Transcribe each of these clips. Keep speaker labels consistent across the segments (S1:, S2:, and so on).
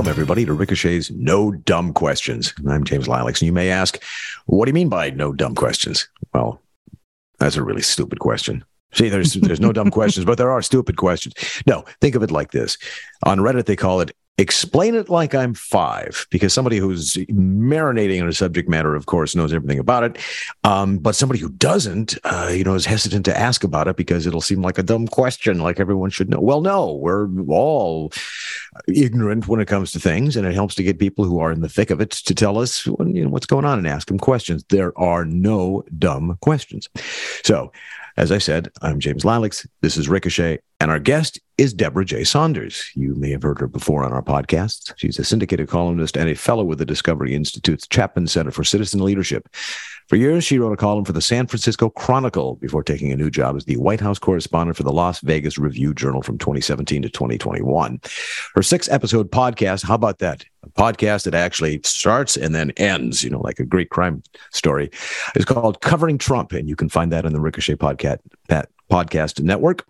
S1: Welcome, everybody, to Ricochet's No Dumb Questions. I'm James Lileks, and you may ask, what do you mean by no dumb questions? Well, that's a really stupid question. See, there's there's no dumb questions, but there are stupid questions. No, think of it like this. On Reddit, they call it explain it like I'm five, because somebody who's marinating in a subject matter, of course, knows everything about it. Um, but somebody who doesn't, uh, you know, is hesitant to ask about it because it'll seem like a dumb question, like everyone should know. Well, no, we're all ignorant when it comes to things, and it helps to get people who are in the thick of it to tell us you know, what's going on and ask them questions. There are no dumb questions. So, as I said, I'm James Lileks. This is Ricochet, and our guest is Debra J. Saunders. You may have heard her before on our podcast. She's a syndicated columnist and a fellow with the Discovery Institute's Chapman Center for Citizen Leadership. For years, she wrote a column for the San Francisco Chronicle before taking a new job as the White House correspondent for the Las Vegas Review Journal from 2017 to 2021. Her six episode podcast, how about that? A podcast that actually starts and then ends, you know, like a great crime story, is called Covering Trump. And you can find that on the Ricochet Podcast, Podcast Network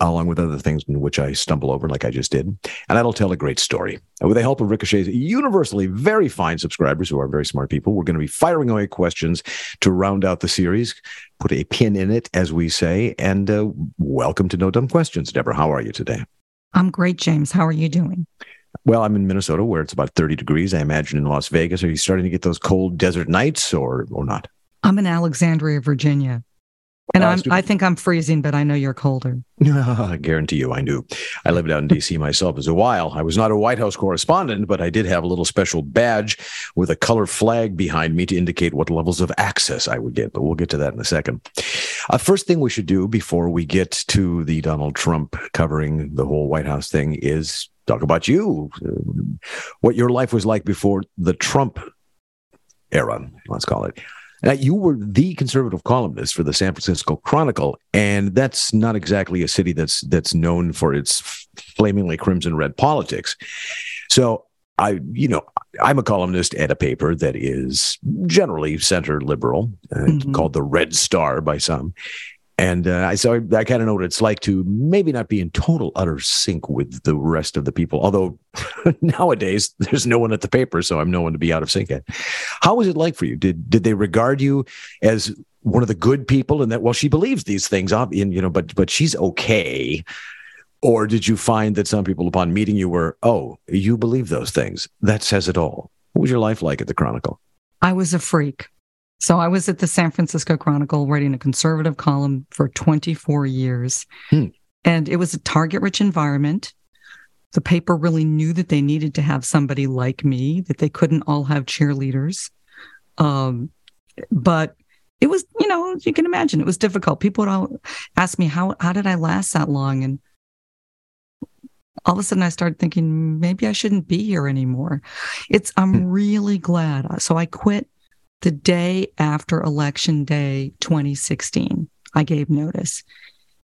S1: along with other things in which I stumble over, like I just did. And that'll tell a great story. And with the help of Ricochet's universally very fine subscribers who are very smart people, we're going to be firing away questions to round out the series, put a pin in it, as we say. And uh, welcome to No Dumb Questions. Debra, how are you today?
S2: I'm great, James. How are you doing?
S1: Well, I'm in Minnesota where it's about 30 degrees. I imagine in Las Vegas. Are you starting to get those cold desert nights or, or not?
S2: I'm in Alexandria, Virginia. And I'm, I think I'm freezing, but I know you're colder.
S1: I guarantee you, I knew. I lived out in D.C. myself as a while. I was not a White House correspondent, but I did have a little special badge with a color flag behind me to indicate what levels of access I would get. But we'll get to that in a second. Uh, first thing we should do before we get to the Donald Trump covering the whole White House thing is talk about you, uh, what your life was like before the Trump era, let's call it. Now, you were the conservative columnist for the San Francisco Chronicle, and that's not exactly a city that's that's known for its flamingly crimson red politics. So I, you know, I'm a columnist at a paper that is generally center liberal, uh, mm-hmm. called the Red Star by some. And uh, so I, I kind of know what it's like to maybe not be in total utter sync with the rest of the people. Although nowadays there's no one at the paper, so I'm no one to be out of sync at. How was it like for you? Did did they regard you as one of the good people, and that well, she believes these things, and you know, but but she's okay. Or did you find that some people, upon meeting you, were, oh, you believe those things? That says it all. What was your life like at the Chronicle?
S2: I was a freak. So I was at the San Francisco Chronicle writing a conservative column for 24 years. Hmm. And it was a target rich environment. The paper really knew that they needed to have somebody like me, that they couldn't all have cheerleaders. Um, but it was, you know, you can imagine it was difficult. People would all ask me, how, how did I last that long? And all of a sudden I started thinking, maybe I shouldn't be here anymore. It's, I'm hmm. really glad. So I quit the day after election day 2016, I gave notice.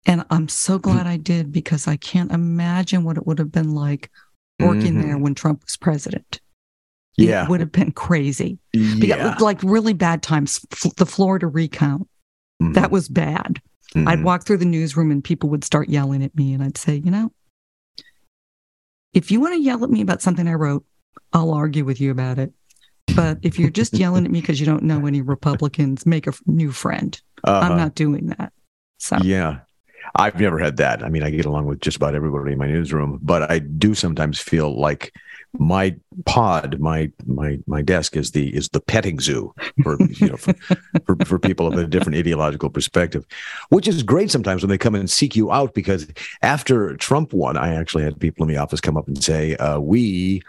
S2: And I'm so glad I did because I can't imagine what it would have been like working mm-hmm. there when Trump was president.
S1: Yeah.
S2: It would have been crazy. Yeah. like really bad times. The Florida recount, mm-hmm. that was bad. Mm-hmm. I'd walk through the newsroom and people would start yelling at me. And I'd say, you know, if you want to yell at me about something I wrote, I'll argue with you about it. But if you're just yelling at me because you don't know any Republicans, make a new friend. Uh-huh. I'm not doing that. So
S1: yeah, I've never had that. I mean, I get along with just about everybody in my newsroom, but I do sometimes feel like my pod, my my my desk is the is the petting zoo for you know for, for, for people of a different ideological perspective, which is great sometimes when they come and seek you out because after Trump won, I actually had people in the office come up and say, uh, "We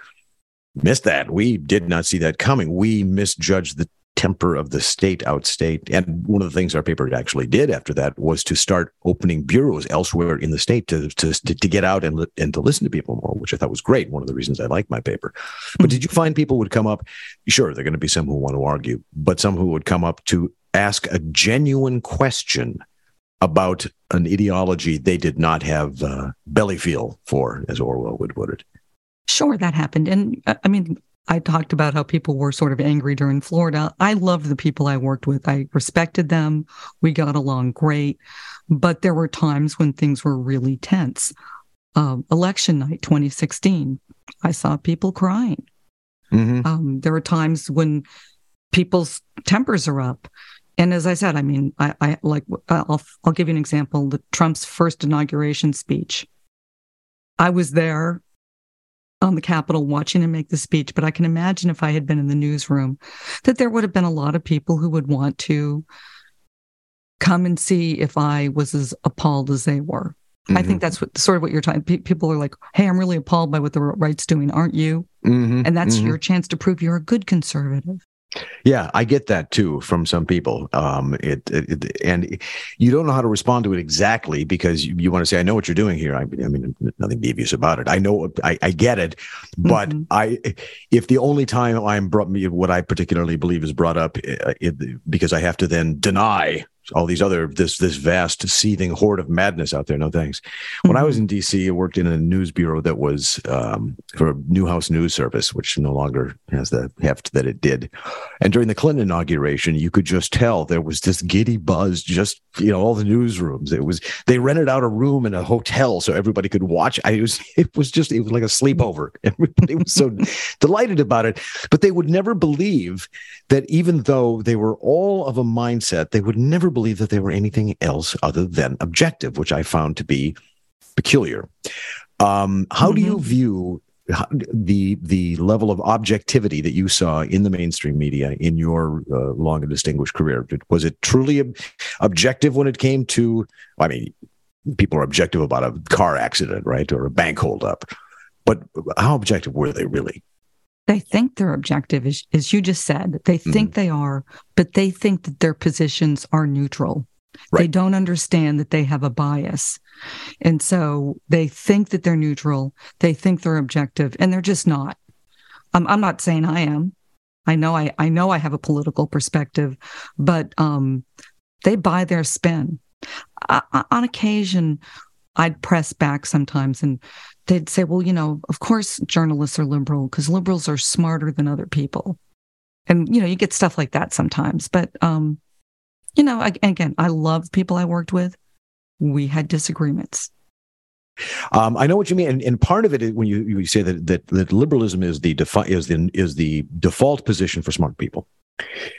S1: missed that. We did not see that coming. We misjudged the temper of the state outstate. And one of the things our paper actually did after that was to start opening bureaus elsewhere in the state to to, to get out and and to listen to people more, which I thought was great. One of the reasons I like my paper. But did you find people would come up? Sure, there are going to be some who want to argue, but some who would come up to ask a genuine question about an ideology they did not have uh, belly feel for, as Orwell would put it.
S2: Sure, that happened. And uh, I mean, I talked about how people were sort of angry during Florida. I loved the people I worked with. I respected them. We got along great. But there were times when things were really tense. Um, election night 2016, I saw people crying. Mm-hmm. Um, there were times when people's tempers are up. And as I said, I mean, I, I like I'll I'll give you an example. The Trump's first inauguration speech. I was there on the Capitol watching him make the speech, but I can imagine if I had been in the newsroom, that there would have been a lot of people who would want to come and see if I was as appalled as they were. Mm-hmm. I think mm-hmm. that's what sort of what you're talking. People are like, "Hey, I'm really appalled by what the right's doing, aren't you?" Mm-hmm. And that's mm-hmm. your chance to prove you're a good conservative.
S1: Yeah, I get that too from some people. Um, it, it, it, and you don't know how to respond to it exactly because you, you want to say, "I know what you're doing here." I, I mean, nothing devious about it. I know, I, I get it, but mm-hmm. I, if the only time I'm brought me what I particularly believe is brought up, uh, because I have to then deny all these other this this vast seething horde of madness out there. No thanks. When mm-hmm. I was in D.C., I worked in a news bureau that was um, for Newhouse News Service, which no longer has the heft that it did. And during the Clinton inauguration, you could just tell there was this giddy buzz. Just you know, all the newsrooms. It was they rented out a room in a hotel so everybody could watch. I was it was just it was like a sleepover. Everybody was so delighted about it, but they would never believe that even though they were all of a mindset, they would never believe that they were anything else other than objective, which I found to be peculiar. Um, how mm-hmm. do you mm-hmm. view the the level of objectivity that you saw in the mainstream media in your uh, long and distinguished career? Was it truly ob- objective when it came to? I mean, people are objective about a car accident, right, or a bank holdup, but how objective were they really?
S2: They think they're objective, as, as you just said. They mm-hmm. think mm-hmm. they are, but they think that their positions are neutral. Right. They don't understand that they have a bias. And so they think that they're neutral, they think they're objective, and they're just not. Um, I'm not saying I am. I know I, I know I have a political perspective, but um, they buy their spin. I, on occasion, I'd press back sometimes and they'd say, well, you know, of course journalists are liberal because liberals are smarter than other people. And, you know, you get stuff like that sometimes. But, um, you know, I, again, I love people I worked with. We had disagreements.
S1: Um, I know what you mean, and, and part of it is when you, you say that, that that liberalism is the defi- is the is the default position for smart people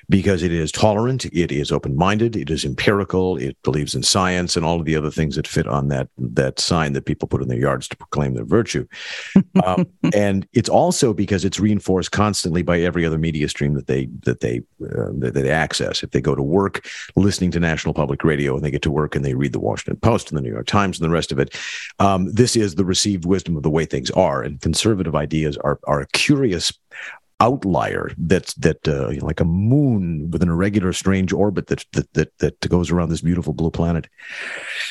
S1: because it is tolerant, it is open-minded, it is empirical, it believes in science and all of the other things that fit on that that sign that people put in their yards to proclaim their virtue. um, and it's also because it's reinforced constantly by every other media stream that they that they uh, that they access. If they go to work listening to National Public Radio and they get to work and they read the Washington Post and the New York Times and the rest of it, um, this is the received wisdom of the way things are. And conservative ideas are are a curious outlier that's that uh, you know, like a moon with an irregular strange orbit that that that, that goes around this beautiful blue planet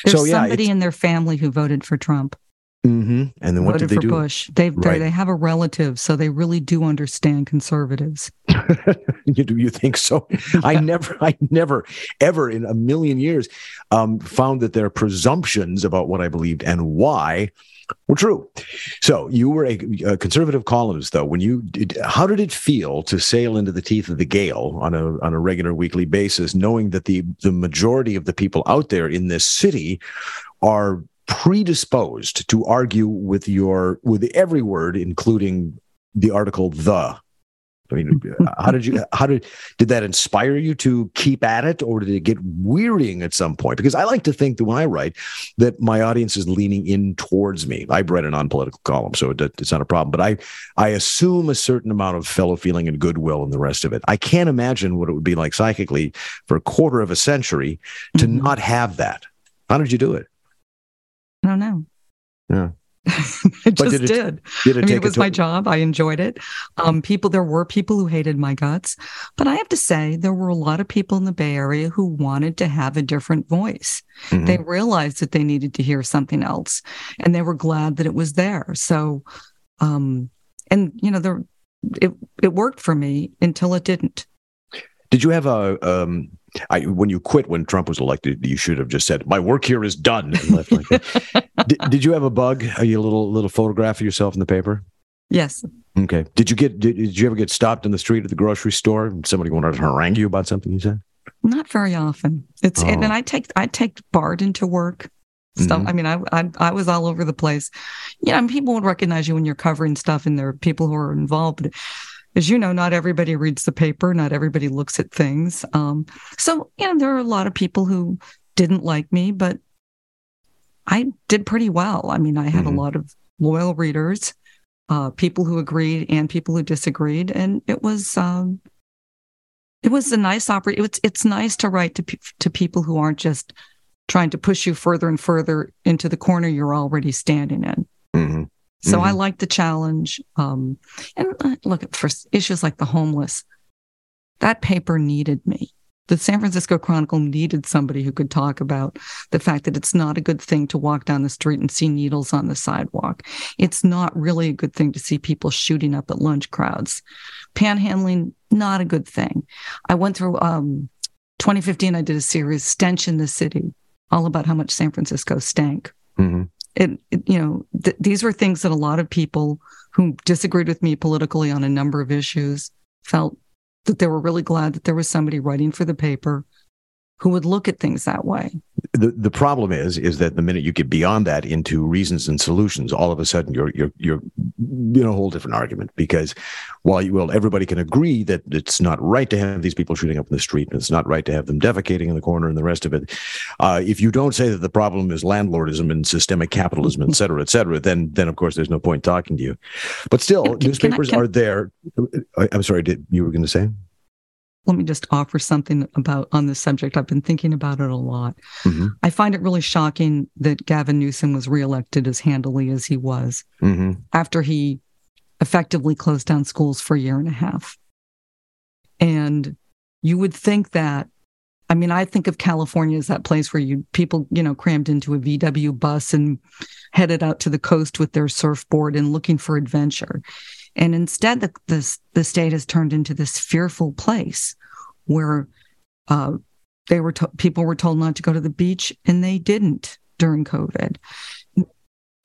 S2: there's so, yeah, somebody in their family who voted for trump
S1: mm-hmm. and then what
S2: voted
S1: did they
S2: for
S1: do
S2: bush they right. they have a relative so they really do understand conservatives
S1: you do you think so yeah. i never i never ever in a million years um, found that their presumptions about what i believed and why were true. So you were a, a, conservative columnist, though. When you did, how did it feel to sail into the teeth of the gale on a on a regular weekly basis, knowing that the the majority of the people out there in this city are predisposed to argue with your with every word, including the article "the" I mean, how did you, how did, did that inspire you to keep at it or did it get wearying at some point? Because I like to think that when I write that my audience is leaning in towards me. I read a non-political column, so it, it's not a problem, but I, I assume a certain amount of fellow feeling and goodwill and the rest of it. I can't imagine what it would be like psychically for a quarter of a century to mm-hmm. not have that. How did you do it?
S2: I don't know.
S1: Yeah.
S2: I just did. It, did. did it I mean, it was my job. I enjoyed it. Um, people, there were people who hated my guts, but I have to say, there were a lot of people in the Bay Area who wanted to have a different voice. Mm-hmm. They realized that they needed to hear something else, and they were glad that it was there. So, um, and you know, there, it it worked for me until it didn't.
S1: Did you have a um, I, when you quit when Trump was elected, you should have just said, "My work here is done." And left like did, did, you have a bug? Are you a little little photograph of yourself in the paper?
S2: Yes.
S1: Okay. Did you get? Did, did you ever get stopped in the street at the grocery store and somebody wanted to harangue you about something you said?
S2: Not very often. It's oh. and, and I take I take Bart into work. stuff. Mm-hmm. I mean, I, I, I was all over the place. You know, people would recognize you when you're covering stuff, and there are people who are involved. But as you know, not everybody reads the paper, not everybody looks at things. Um, so you know, there are a lot of people who didn't like me, but I did pretty well. I mean, I had mm-hmm. a lot of loyal readers, uh, people who agreed and people who disagreed, and it was. Um, it was a nice opera. It's it's nice to write to to people who aren't just trying to push you further and further into the corner you're already standing in. Mm-hmm. So mm-hmm. I like the challenge. Um, and uh, look at for issues like the homeless, that paper needed me. The San Francisco Chronicle needed somebody who could talk about the fact that it's not a good thing to walk down the street and see needles on the sidewalk. It's not really a good thing to see people shooting up at lunch crowds. Panhandling, not a good thing. I went through um, 2015, I did a series, Stench in the City, all about how much San Francisco stank. Mm-hmm. It, it, you know, th- these were things that a lot of people who disagreed with me politically on a number of issues felt that they were really glad that there was somebody writing for the paper who would look at things that way.
S1: The the problem is is that the minute you get beyond that into reasons and solutions, all of a sudden you're you're you're in a whole different argument. Because while you well, everybody can agree that it's not right to have these people shooting up in the street, and it's not right to have them defecating in the corner and the rest of it. Uh, if you don't say that the problem is landlordism and systemic capitalism, et cetera, et cetera, then then of course there's no point talking to you. But still, can, newspapers can I, can... are there. I'm sorry, did you were going to say?
S2: Let me just offer something about on this subject. I've been thinking about it a lot. Mm-hmm. I find it really shocking that Gavin Newsom was reelected as handily as he was mm-hmm. after he effectively closed down schools for a year and a half. And you would think that, I mean, I think of California as that place where you people, you know, crammed into a VW bus and headed out to the coast with their surfboard and looking for adventure. And instead, the, the, the state has turned into this fearful place where uh, they were to- people were told not to go to the beach, and they didn't during COVID.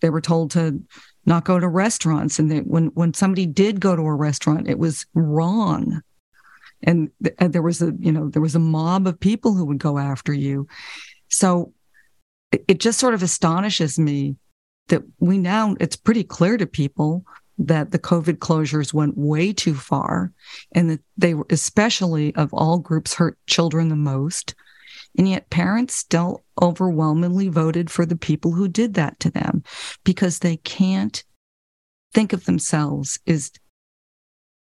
S2: They were told to not go to restaurants, and they, when when somebody did go to a restaurant, it was wrong. And, th- and there was a you know there was a mob of people who would go after you. So it, it just sort of astonishes me that we now it's pretty clear to people that the COVID closures went way too far and that they were, especially of all groups, hurt children the most. And yet parents still overwhelmingly voted for the people who did that to them because they can't think of themselves as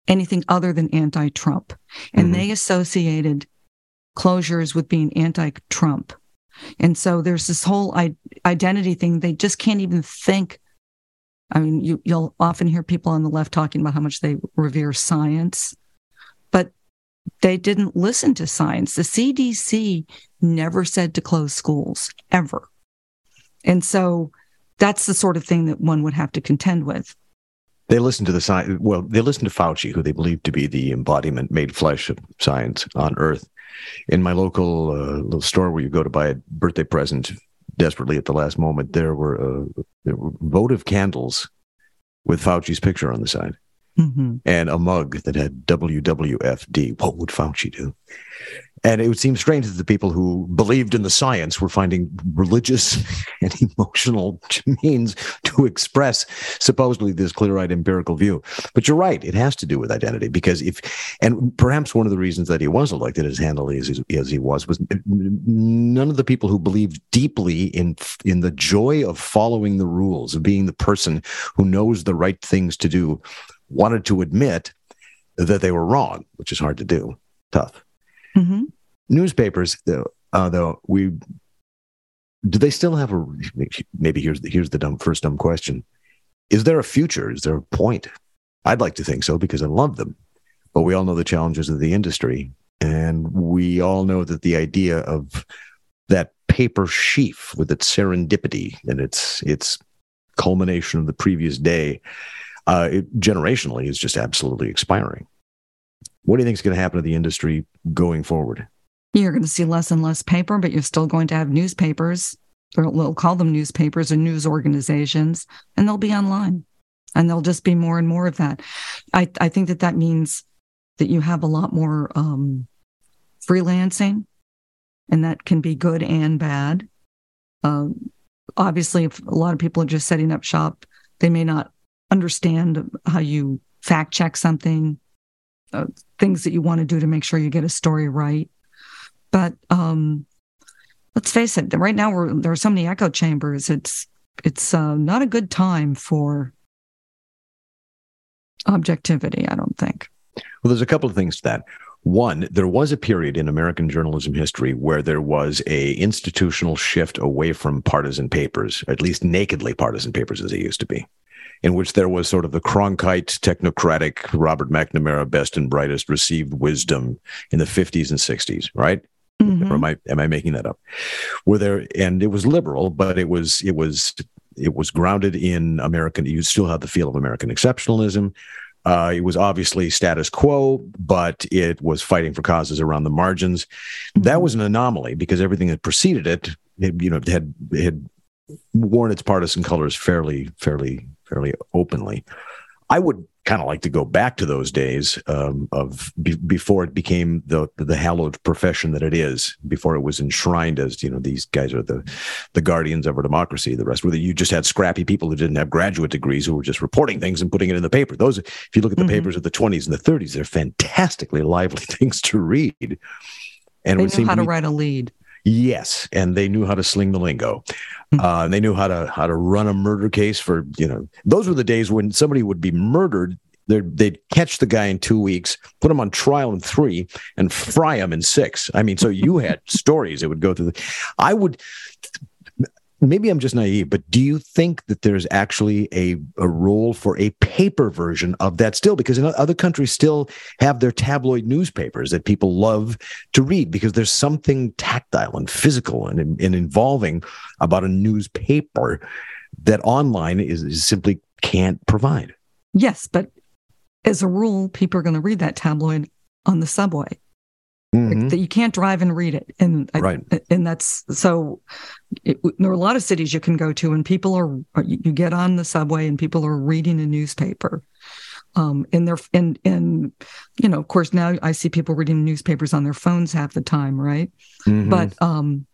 S2: anything other than anti Trump. And mm-hmm. they associated closures with being anti Trump. And so there's this whole I- identity thing. They just can't even think I mean, you, you'll often hear people on the left talking about how much they revere science, but they didn't listen to science. The CDC never said to close schools ever. And so that's the sort of thing that one would have to contend with.
S1: They listen to the science. Well, they listen to Fauci, who they believe to be the embodiment made flesh of science on Earth. In my local uh, little store where you go to buy a birthday present, desperately at the last moment, there were, uh, there were votive candles with Fauci's picture on the side mm-hmm. and a mug that had WWFD. What would Fauci do? And it would seem strange that the people who believed in the science were finding religious and emotional means to express supposedly this clear eyed empirical view. But you're right, it has to do with identity because if, and perhaps one of the reasons that he was elected as handily as, as he was, was none of the people who believed deeply in, in the joy of following the rules, of being the person who knows the right things to do, wanted to admit that they were wrong, which is hard to do. Tough. Mm-hmm. Newspapers, though, uh, though we do they still have a maybe here's the, here's the dumb first dumb question: Is there a future? Is there a point? I'd like to think so because I love them, but we all know the challenges of the industry, and we all know that the idea of that paper sheaf with its serendipity and its its culmination of the previous day, uh, it, generationally, is just absolutely expiring. What do you think is going to happen to the industry going forward?
S2: You're going to see less and less paper, but you're still going to have newspapers. They'll call them newspapers or news organizations, and they'll be online. And there'll just be more and more of that. I, I think that that means that you have a lot more um, freelancing, and that can be good and bad. Um, obviously, if a lot of people are just setting up shop, they may not understand how you fact check something, uh, things that you want to do to make sure you get a story right. But um, let's face it, right now there are so many echo chambers. It's it's uh, not a good time for objectivity. I don't think.
S1: Well, there's a couple of things to that. One, there was a period in American journalism history where there was a institutional shift away from partisan papers, at least nakedly partisan papers as they used to be, in which there was sort of the Cronkite, technocratic, Robert McNamara, best and brightest, received wisdom in the 50s and 60s, right? Mm-hmm. Or am I am I making that up? Were there and it was liberal, but it was it was it was grounded in American. You still had the feel of American exceptionalism. Uh, it was obviously status quo, but it was fighting for causes around the margins. Mm-hmm. That was an anomaly because everything that preceded it, it, you know, had had worn its partisan colors fairly, fairly, fairly openly. I would kind of like to go back to those days um, of be- before it became the the hallowed profession that it is. Before it was enshrined as you know these guys are the the guardians of our democracy. The rest, where you just had scrappy people who didn't have graduate degrees who were just reporting things and putting it in the paper. Those, if you look at the mm-hmm. papers of the twenties and the thirties, they're fantastically lively things to read.
S2: And they knew how to, to write a lead.
S1: Yes, and they knew how to sling the lingo. Uh, they knew how to how to run a murder case for you know. Those were the days when somebody would be murdered. They'd catch the guy in two weeks, put him on trial in three, and fry him in six. I mean, so you had stories that would go through. The, I would maybe I'm just naive, but do you think that there's actually a, a role for a paper version of that still? Because in other countries still have their tabloid newspapers that people love to read because there's something tactile and physical and, and involving about a newspaper that online is, is simply can't provide.
S2: Yes, but as a rule, people are going to read that tabloid on the subway. Mm-hmm. That you can't drive and read it, and right. I, and that's so. It, there are a lot of cities you can go to, and people are you get on the subway, and people are reading a newspaper. Um, and they're and and you know, of course, now I see people reading newspapers on their phones half the time, right? Mm-hmm. But um,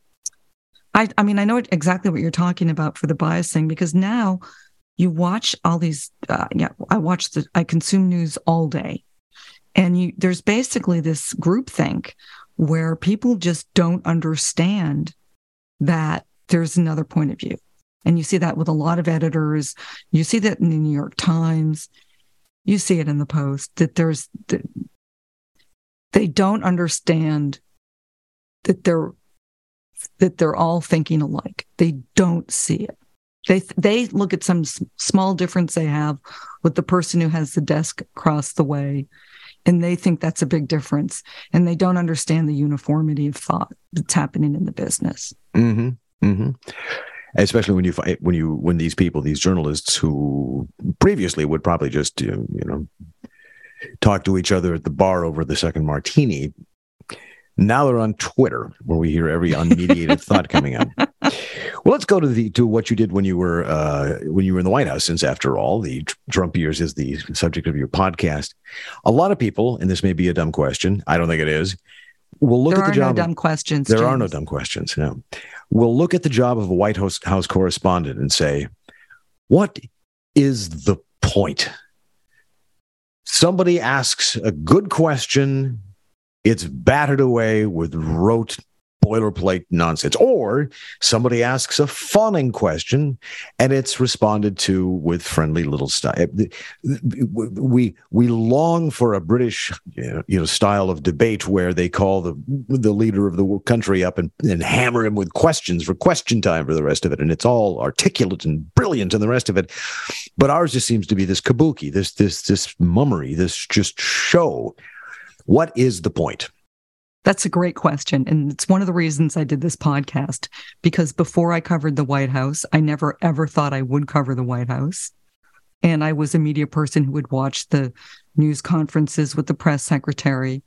S2: I I mean, I know exactly what you're talking about for the bias thing because now you watch all these. Uh, yeah, I watch the I consume news all day and you, there's basically this group think where people just don't understand that there's another point of view. And you see that with a lot of editors. You see that in the New York Times. You see it in the Post that there's that they don't understand that they're that they're all thinking alike. They don't see it. They they look at some small difference they have with the person who has the desk across the way and they think that's a big difference and they don't understand the uniformity of thought that's happening in the business
S1: mm-hmm. Mm-hmm. especially when you when you when these people these journalists who previously would probably just you know talk to each other at the bar over the second martini now they're on Twitter, where we hear every unmediated thought coming out. Well, let's go to the to what you did when you were uh, when you were in the White House. Since, after all, the Trump years is the subject of your podcast. A lot of people, and this may be a dumb question. I don't think it is. We'll look
S2: there
S1: at the job.
S2: No dumb questions.
S1: There James. are no dumb questions. No. We'll look at the job of a White House, House correspondent and say, what is the point? Somebody asks a good question it's battered away with rote boilerplate nonsense. Or somebody asks a fawning question and it's responded to with friendly little style. Eh, we we long for a British you know style of debate where they call the the leader of the country up and, and hammer him with questions for question time for the rest of it. And it's all articulate and brilliant and the rest of it. But ours just seems to be this kabuki, this this this mummery, this just show what is the point?
S2: That's a great question. And it's one of the reasons I did this podcast because before I covered the White House, I never ever thought I would cover the White House. And I was a media person who would watch the news conferences with the press secretary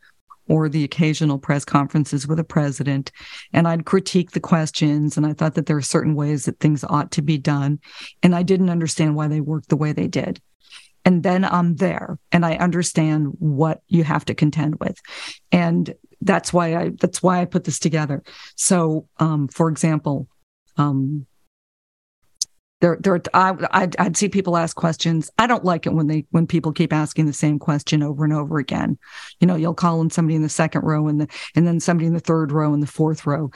S2: or the occasional press conferences with the president. And I'd critique the questions. And I thought that there are certain ways that things ought to be done. And I didn't understand why they worked the way they did and then I'm there and I understand what you have to contend with. And that's why I that's why I put this together. So um, for example, um, there there I, I'd, I'd see people ask questions. I don't like it when they when people keep asking the same question over and over again. You know you'll call in somebody in the second row and the and then somebody in the third row and the fourth row.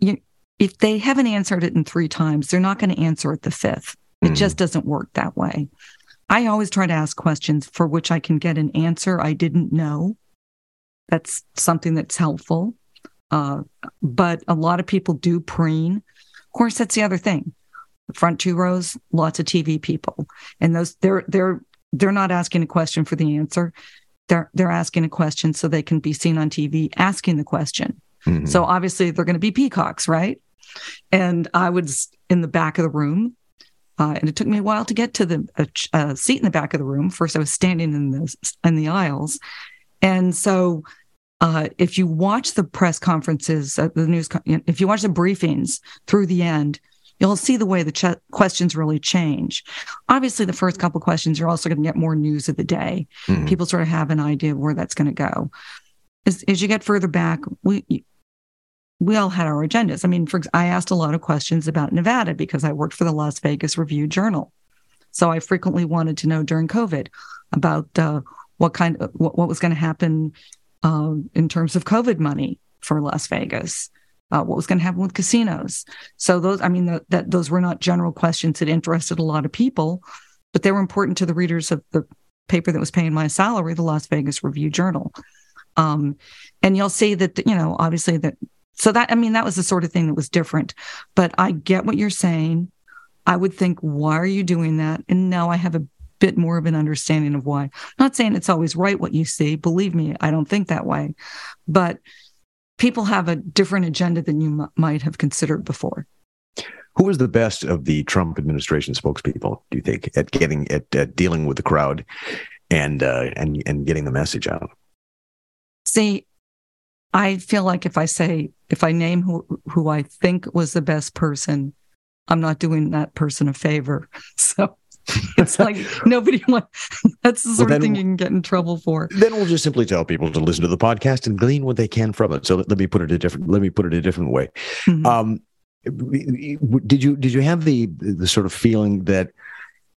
S2: You, if they haven't answered it in three times they're not going to answer it the fifth. It mm-hmm. just doesn't work that way. I always try to ask questions for which i can get an answer i didn't know that's something that's helpful uh, but a lot of people do preen of course that's the other thing the front two rows, lots of TV people, and those they're they're they're not asking a question for the answer. They're they're asking a question so they can be seen on TV asking the question. Mm-hmm. So obviously they're going to be peacocks, right? And I was in the back of the room, uh, and it took me a while to get to the a seat in the back of the room. First, I was standing in the in the aisles, and so uh, if you watch the press conferences, uh, the news, if you watch the briefings through the end, you'll see the way the ch- questions really change. Obviously, the first couple questions, you're also going to get more news of the day. Mm-hmm. People sort of have an idea of where that's going to go. As, as you get further back, we we all had our agendas. I mean, for I asked a lot of questions about Nevada because I worked for the Las Vegas Review Journal, so I frequently wanted to know during COVID about uh, what kind of what, what was going to happen uh, in terms of COVID money for Las Vegas uh, what was going to happen with casinos. So those, I mean, the, that those were not general questions that interested a lot of people, but they were important to the readers of the paper that was paying my salary, the Las Vegas Review Journal. Um, and you'll see that, you know, obviously that. So that, I mean, that was the sort of thing that was different. But I get what you're saying. I would think, why are you doing that? And now I have a bit more of an understanding of why. I'm not saying it's always right what you see. Believe me, I don't think that way. But people have a different agenda than you m- might have considered before.
S1: Who was the best of the Trump administration spokespeople? Do you think at getting at, at dealing with the crowd and uh, and and getting the message out?
S2: See, I feel like if I say if I name who who I think was the best person, I'm not doing that person a favor. So it's like nobody wants. That's the sort well, of thing you can get in trouble for.
S1: Then we'll just simply tell people to listen to the podcast and glean what they can from it. So let, let me put it a different. Let me put it a different way. Mm-hmm. Um, did you did you have the the sort of feeling that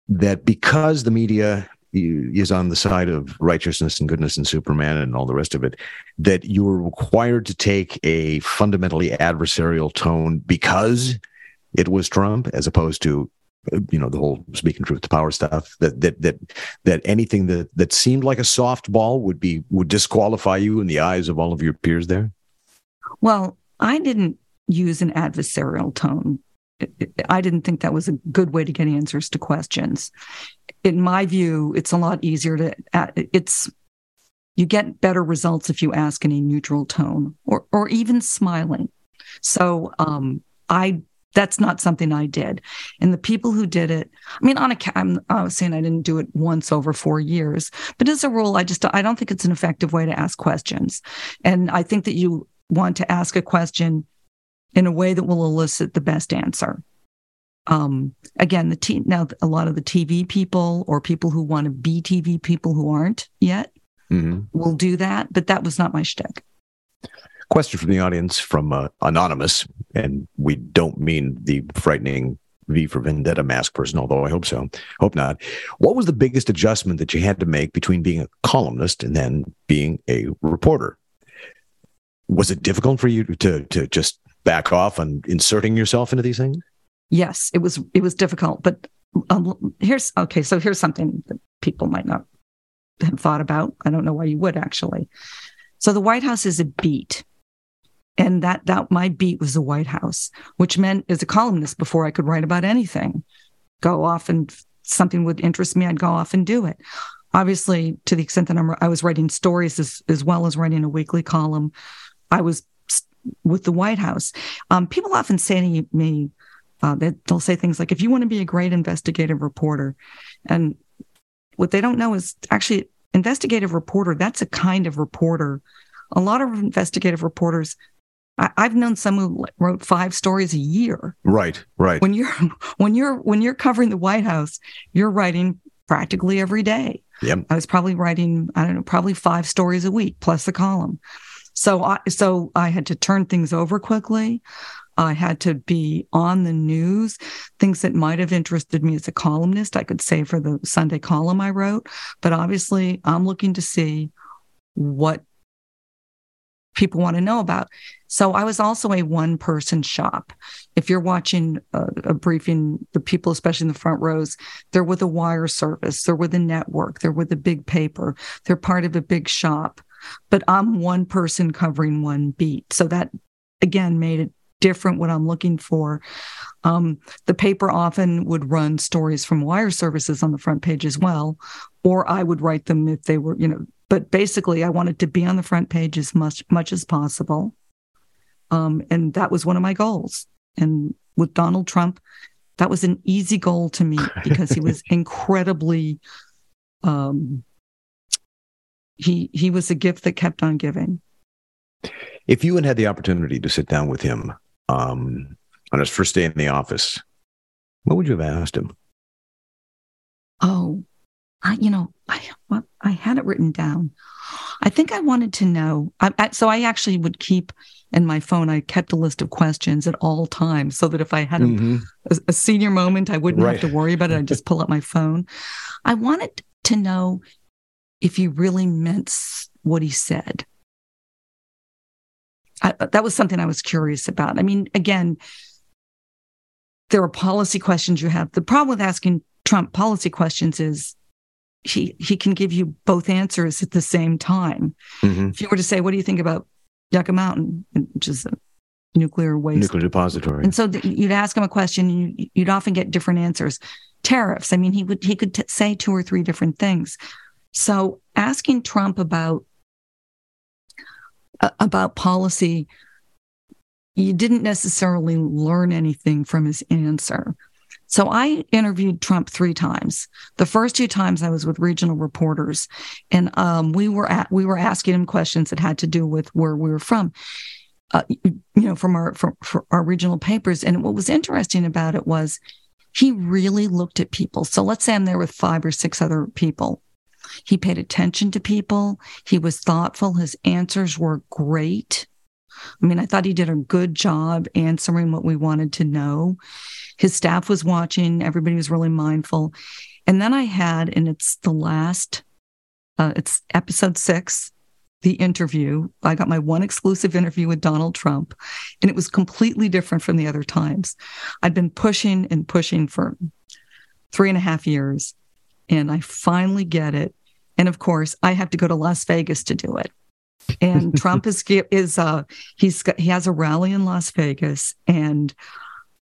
S1: that because the media is on the side of righteousness and goodness and Superman and all the rest of it, that you were required to take a fundamentally adversarial tone because it was Trump, as opposed to you know the whole speaking truth to power stuff that that that that anything that that seemed like a soft ball would be would disqualify you in the eyes of all of your peers there?
S2: Well i didn't use an adversarial tone. I didn't think that was a good way to get answers to questions. In my view it's a lot easier to it's you get better results if you ask in a neutral tone or or even smiling. So um, i that's not something I did. And the people who did it, I mean, on a, I'm, I was saying I didn't do it once over four years, but as a rule, I just, I don't think it's an effective way to ask questions. And I think that you want to ask a question in a way that will elicit the best answer. Um, again, the t- now a lot of the TV people or people who want to be TV people who aren't yet mm-hmm. will do that, but that was not my shtick.
S1: Question from the audience from uh, Anonymous, and we don't mean the frightening V for Vendetta mask person, although I hope so. Hope not. What was the biggest adjustment that you had to make between being a columnist and then being a reporter? Was it difficult for you to to just back off on inserting yourself into these things?
S2: Yes, it was. It was difficult, but um, here's okay. So here's something that people might not have thought about. I don't know why you would actually. So the White House is a beat and that that my beat was the White House, which meant as a columnist before I could write about anything, go off and something would interest me, I'd go off and do it. Obviously, to the extent that I'm, I was writing stories as, as well as writing a weekly column, I was with the White House. Um, people often say to me, uh, they, they'll say things like, if you want to be a great investigative reporter, and what they don't know is actually investigative reporter, that's a kind of reporter. A lot of investigative reporters I, have known some who wrote five stories a year.
S1: Right, right.
S2: When you're when you're when you're covering the White House, you're writing practically every day.
S1: Yep.
S2: I was probably writing I don't know probably five stories a week plus the column. So I so I had to turn things over quickly. I had to be on the news, things that might have interested me as a columnist, I could say for the Sunday column I wrote. But obviously, I'm looking to see what people want to know about. So I was also a one person shop. If you're watching a, a, briefing, the people, especially in the front rows, they're with a wire service, they're with a network, they're with a big paper, they're part of a big shop. But I'm one person covering one beat. So that again made it different what I'm looking for. Um, the paper often would run stories from wire services on the front page as well, or I would write them if they were, you know, but basically I wanted to be on the front page as much much as possible. Um, and that was one of my goals. And with Donald Trump, that was an easy goal to meet because he was incredibly um, he he was a gift that kept on giving.
S1: If you had had the opportunity to sit down with him um, on his first day in the office, what would you have asked him?
S2: Oh, I, you know, I well, I had it written down. I think I wanted to know. I, I, so I actually would keep in my phone. I kept a list of questions at all times, so that if I had a, mm-hmm. a, a senior moment, I wouldn't right. have to worry about it. I just pull up my phone. I wanted to know if he really meant what he said. I, that was something I was curious about. I mean, again, there are policy questions you have. The problem with asking Trump policy questions is he he can give you both answers at the same time. Mm-hmm. If you were to say, "What do you think about Yucca Mountain?" which is a nuclear waste
S1: nuclear depository,
S2: and so th- you'd ask him a question, and you, would often get different answers. Tariffs. I mean, he would he could t- say two or three different things. So asking Trump about uh, about policy, you didn't necessarily learn anything from his answer. So I interviewed Trump three times. The first two times I was with regional reporters, and um, we were at we were asking him questions that had to do with where we were from, uh, you know, from our from, from our regional papers. And what was interesting about it was he really looked at people. So let's say I'm there with five or six other people. He paid attention to people. He was thoughtful. His answers were great. I mean, I thought he did a good job answering what we wanted to know. His staff was watching, everybody was really mindful. And then I had, and it's the last, uh, it's episode six, the interview. I got my one exclusive interview with Donald Trump, and it was completely different from the other times. I'd been pushing and pushing for three and a half years, and I finally get it. And of course, I have to go to Las Vegas to do it and Trump is is uh he's got, he has a rally in Las Vegas, and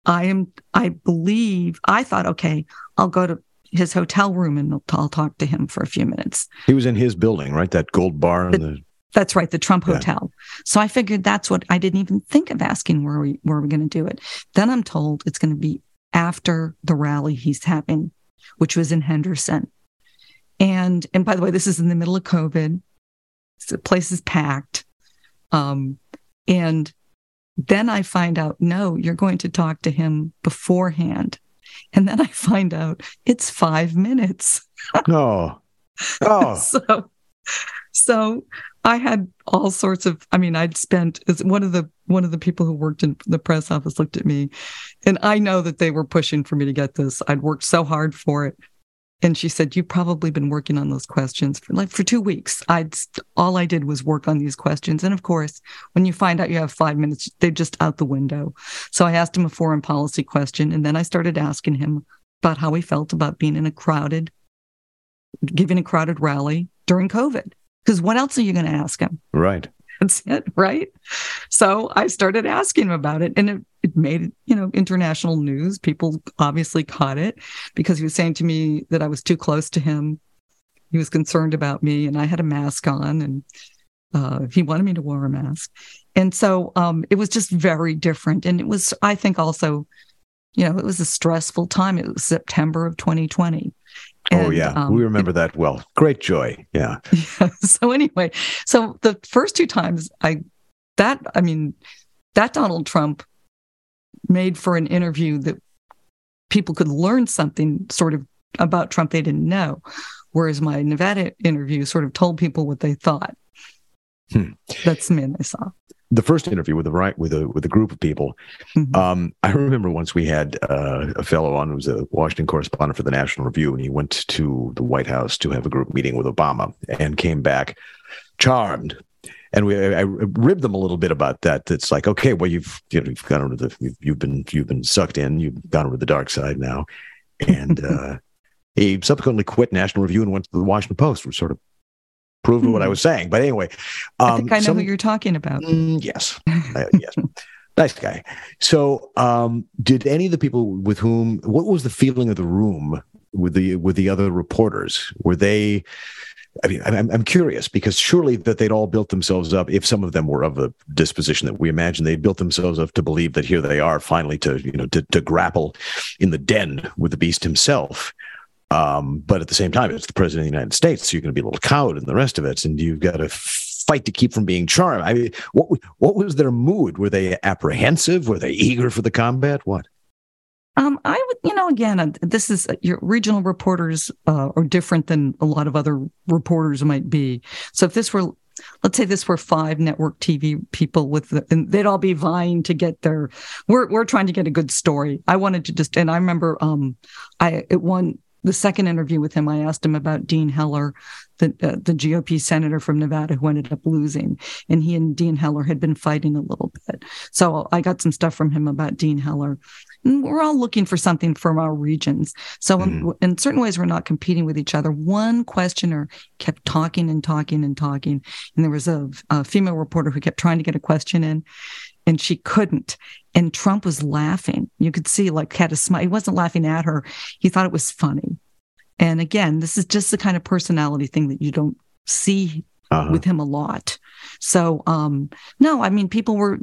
S2: I am I believe I thought okay I'll go to his hotel room and I'll, talk to him for a few minutes.
S1: He was in his building, right? That gold bar. The, the...
S2: That's right, the Trump yeah. Hotel. So I figured that's what I didn't even think of asking where we where we're going to do it. Then I'm told it's going to be after the rally he's having, which was in Henderson. And and by the way, this is in the middle of COVID. The place is packed. Um, and then I find out, no, you're going to talk to him beforehand. And then I find out it's five minutes.
S1: oh. Oh.
S2: so, so I had all sorts of, I mean, I'd spent one of the, one of the people who worked in the press office looked at me and I know that they were pushing for me to get this. I'd worked so hard for it and she said you've probably been working on those questions for like for two weeks. I'd all i did was work on these questions. And of course when you find out you have five minutes they're just out the window. So i asked him a foreign policy question and then i started asking him about how he felt about being in a crowded giving a crowded rally during covid. Because what else are you going to ask him?
S1: Right
S2: that's it right so i started asking him about it and it it made you know international news. People obviously caught it because he was saying to me that I was too close to him. He was concerned about me, and I had a mask on, and uh, he wanted me to wear a mask. And so um, it was just very different. And it was, I think, also, you know, it was a stressful time. It was September of 2020.
S1: And, oh yeah, um, we remember that well. Great joy, yeah.
S2: yeah. So anyway, so the first two times I that I mean that Donald Trump made for an interview that people could learn something sort of about Trump they didn't know. Whereas my Nevada interview sort of told people what they thought. Hmm. That's the man I saw.
S1: The first interview with the right with a with a group of people. Mm-hmm. Um, I remember once we had uh, a fellow on who was a Washington correspondent for the National Review, and he went to the White House to have a group meeting with Obama, and came back charmed. And we, I ribbed them a little bit about that. It's like, okay, well, you've you know, you've gone over the, you've, you've been you've been sucked in, you've gone over the dark side now, and uh, he subsequently quit National Review and went to the Washington Post, which sort of proved what I hmm. was saying. But anyway,
S2: um, I think I know some, who you're talking about.
S1: Mm, yes, uh, yes, nice guy. So, um, did any of the people with whom? What was the feeling of the room with the with the other reporters? Were they? I mean, I'm, I'm curious because surely that they'd all built themselves up. If some of them were of a disposition that we imagine, they built themselves up to believe that here they are, finally to you know to, to grapple in the den with the beast himself. Um, but at the same time, it's the president of the United States, so you're going to be a little cowed in the rest of it, and you've got to fight to keep from being charmed. I mean, what what was their mood? Were they apprehensive? Were they eager for the combat? What?
S2: Um, I would, you know, again, uh, this is uh, your regional reporters uh, are different than a lot of other reporters might be. So if this were, let's say this were five network TV people with, the, and they'd all be vying to get their, we're we're trying to get a good story. I wanted to just, and I remember, um, I it one the second interview with him, I asked him about Dean Heller, the uh, the GOP senator from Nevada who ended up losing, and he and Dean Heller had been fighting a little bit. So I got some stuff from him about Dean Heller. And we're all looking for something from our regions. So mm-hmm. in, in certain ways, we're not competing with each other. One questioner kept talking and talking and talking, and there was a, a female reporter who kept trying to get a question in, and she couldn't. And Trump was laughing. You could see, like, had a smile. He wasn't laughing at her. He thought it was funny. And again, this is just the kind of personality thing that you don't see uh-huh. with him a lot. So, um, no, I mean, people were,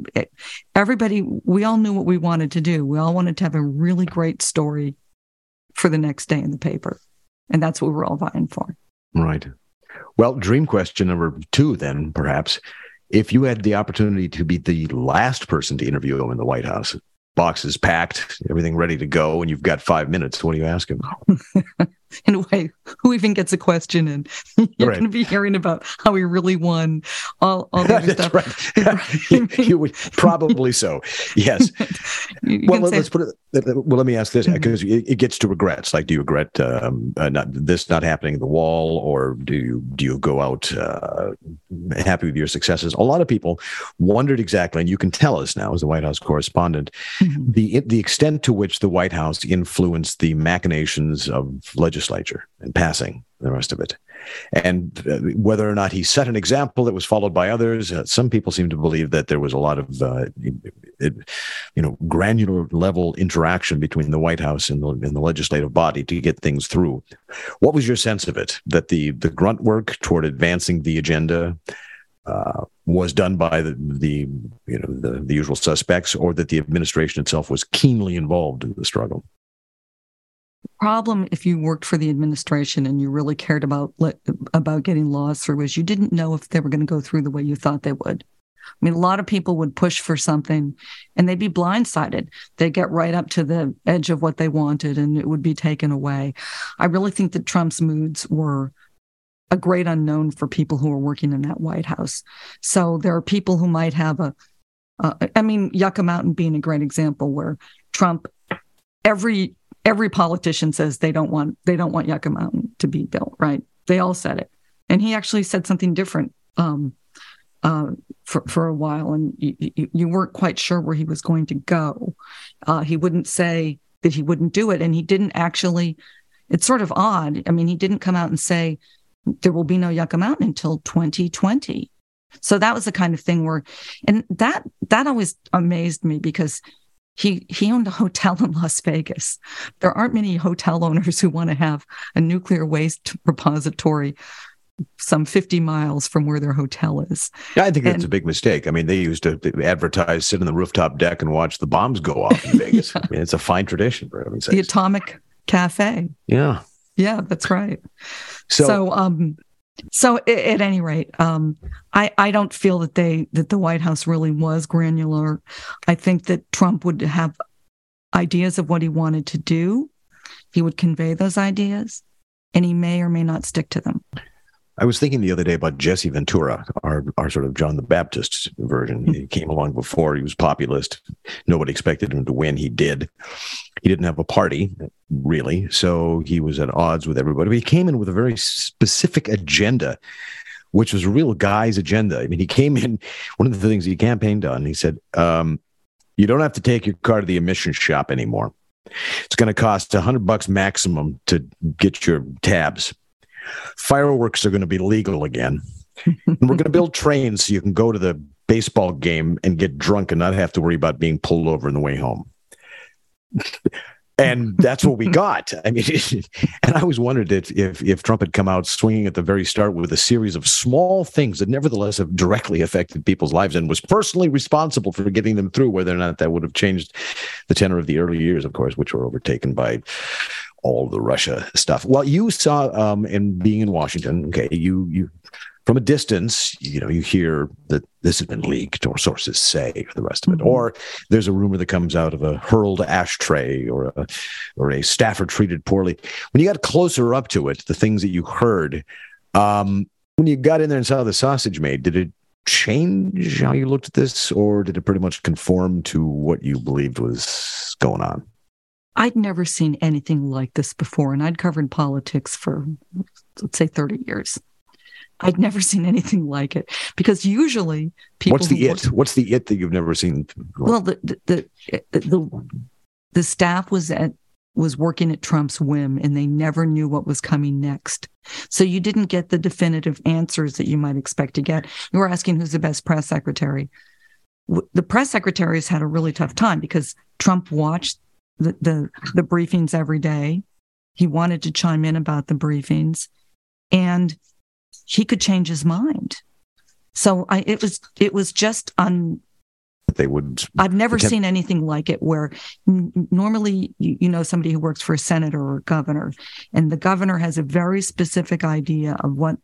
S2: everybody, we all knew what we wanted to do. We all wanted to have a really great story for the next day in the paper. And that's what we were all vying for.
S1: Right. Well, dream question number two, then perhaps if you had the opportunity to be the last person to interview him in the White House, boxes packed, everything ready to go, and you've got five minutes, what do you ask him?
S2: in a way, who even gets a question and You're right. going to be hearing about how he really won all, all that stuff.
S1: Right. you, would probably so. Yes. well, let, us put it. Well, let me ask this because mm-hmm. it, it, gets to regrets. Like, do you regret um, uh, not this not happening the wall, or do you do you go out uh, happy with your successes? A lot of people wondered exactly, and you can tell us now as the White House correspondent, mm-hmm. the the extent to which the White House influenced the machinations of legislation legislature and passing the rest of it. And uh, whether or not he set an example that was followed by others, uh, some people seem to believe that there was a lot of, uh, it, you know, granular level interaction between the White House and the, and the legislative body to get things through. What was your sense of it? That the the grunt work toward advancing the agenda uh, was done by the, the you know the, the usual suspects, or that the administration itself was keenly involved in the struggle?
S2: Problem if you worked for the administration and you really cared about about getting laws through is you didn't know if they were going to go through the way you thought they would. I mean, a lot of people would push for something and they'd be blindsided. They'd get right up to the edge of what they wanted and it would be taken away. I really think that Trump's moods were a great unknown for people who are working in that White House. So there are people who might have a, uh, I mean, Yucca Mountain being a great example where Trump, every every politician says they don't want they don't want Yucca Mountain to be built, right? They all said it, and he actually said something different um, uh, for for a while, and you, you, weren't quite sure where he was going to go. Uh, he wouldn't say that he wouldn't do it, and he didn't actually. It's sort of odd. I mean, he didn't come out and say there will be no Yucca Mountain until 2020. So that was the kind of thing where, and that that always amazed me because he he owned a hotel in Las Vegas. There aren't many hotel owners who want to have a nuclear waste repository some 50 miles from where their hotel is.
S1: Yeah, I think that's a big mistake. I mean, they used to advertise, sit on the rooftop deck and watch the bombs go off in Vegas. yeah. I mean, it's a fine tradition for heaven's
S2: The Atomic Cafe.
S1: Yeah.
S2: Yeah, that's right. So, so um, so at any rate, um, I I don't feel that they that the White House really was granular. I think that Trump would have ideas of what he wanted to do. He would convey those ideas, and he may or may not stick to them.
S1: I was thinking the other day about Jesse Ventura, our our sort of John the Baptist version. He came along before. He was populist. Nobody expected him to win. He did. He didn't have a party really, so he was at odds with everybody. But he came in with a very specific agenda, which was a real guy's agenda. I mean, he came in. One of the things he campaigned on, he said, um, "You don't have to take your car to the emissions shop anymore." It's going to cost a hundred bucks maximum to get your tabs. Fireworks are going to be legal again. and we're going to build trains so you can go to the baseball game and get drunk and not have to worry about being pulled over on the way home and that's what we got. I mean, and I always wondered if, if, if Trump had come out swinging at the very start with a series of small things that nevertheless have directly affected people's lives and was personally responsible for getting them through, whether or not that would have changed the tenor of the early years, of course, which were overtaken by all the Russia stuff. Well, you saw um, in being in Washington, okay, you you from a distance, you know, you hear that this has been leaked or sources say or the rest of it. Mm-hmm. Or there's a rumor that comes out of a hurled ashtray or a or a staffer treated poorly. When you got closer up to it, the things that you heard, um, when you got in there and saw the sausage made, did it change how you looked at this, or did it pretty much conform to what you believed was going on?
S2: I'd never seen anything like this before, and I'd covered politics for let's say 30 years. I'd never seen anything like it because usually people.
S1: What's the it? Work, What's the it that you've never seen?
S2: Well, the the the the, the staff was at was working at Trump's whim and they never knew what was coming next. So you didn't get the definitive answers that you might expect to get. You were asking who's the best press secretary. The press secretaries had a really tough time because Trump watched the, the, the briefings every day. He wanted to chime in about the briefings. And he could change his mind. So I, it was it was just un.
S1: They would.
S2: I've never attempt- seen anything like it. Where n- normally you, you know somebody who works for a senator or a governor, and the governor has a very specific idea of what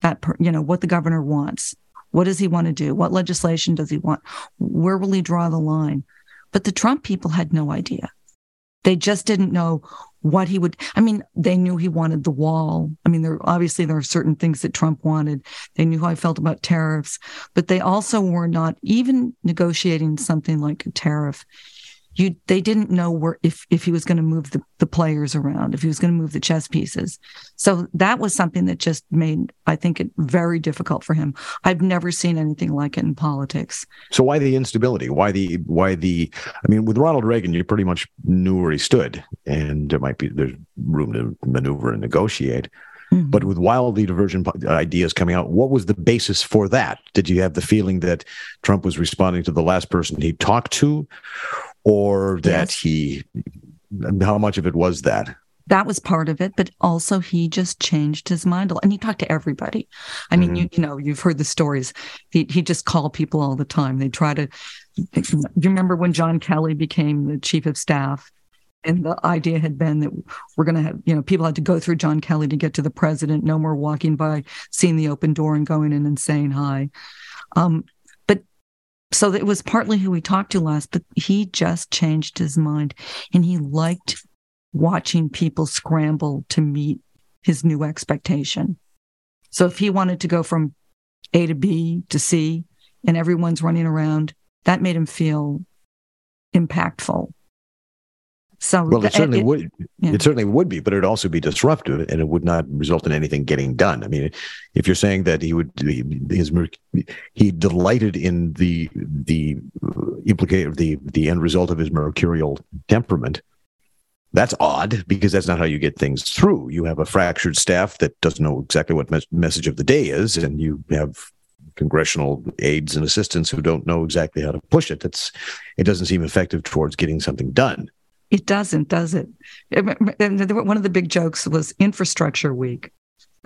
S2: that per, you know what the governor wants. What does he want to do? What legislation does he want? Where will he draw the line? But the Trump people had no idea. They just didn't know what he would i mean they knew he wanted the wall. I mean there obviously there are certain things that trump wanted. They knew how i felt about tariffs but they also were not even negotiating something like a tariff you they didn't know where if if he was going to move the, the players around if he was going to move the chess pieces. So that was something that just made i think it very difficult for him. I've never seen anything like it in politics.
S1: So why the instability? Why the why the i mean with ronald reagan you pretty much knew where he stood and there might be there's room to maneuver and negotiate. Mm-hmm. but with wildly divergent ideas coming out, what was the basis for that? Did you have the feeling that Trump was responding to the last person he talked to, or that yes. he how much of it was that?
S2: That was part of it but also he just changed his mind and he talked to everybody. I mean mm-hmm. you, you know you've heard the stories. He, he just called people all the time. They try to do you remember when john kelly became the chief of staff? And the idea had been that we're going to have you know people had to go through john kelly to get to the president no more walking by seeing the open door and going in and saying hi. Um, so it was partly who we talked to last, but he just changed his mind and he liked watching people scramble to meet his new expectation. So if he wanted to go from A to B to C and everyone's running around, that made him feel impactful. So
S1: well, it certainly it, would. Yeah. It certainly would be, but it'd also be disruptive, and it would not result in anything getting done. I mean, if you're saying that he would, his he delighted in the the uh, implicate the the end result of his mercurial temperament. That's odd because that's not how you get things through. You have a fractured staff that doesn't know exactly what mes- message of the day is, and you have congressional aides and assistants who don't know exactly how to push it. That's it doesn't seem effective towards getting something done.
S2: It doesn't, does it? And one of the big jokes was infrastructure week.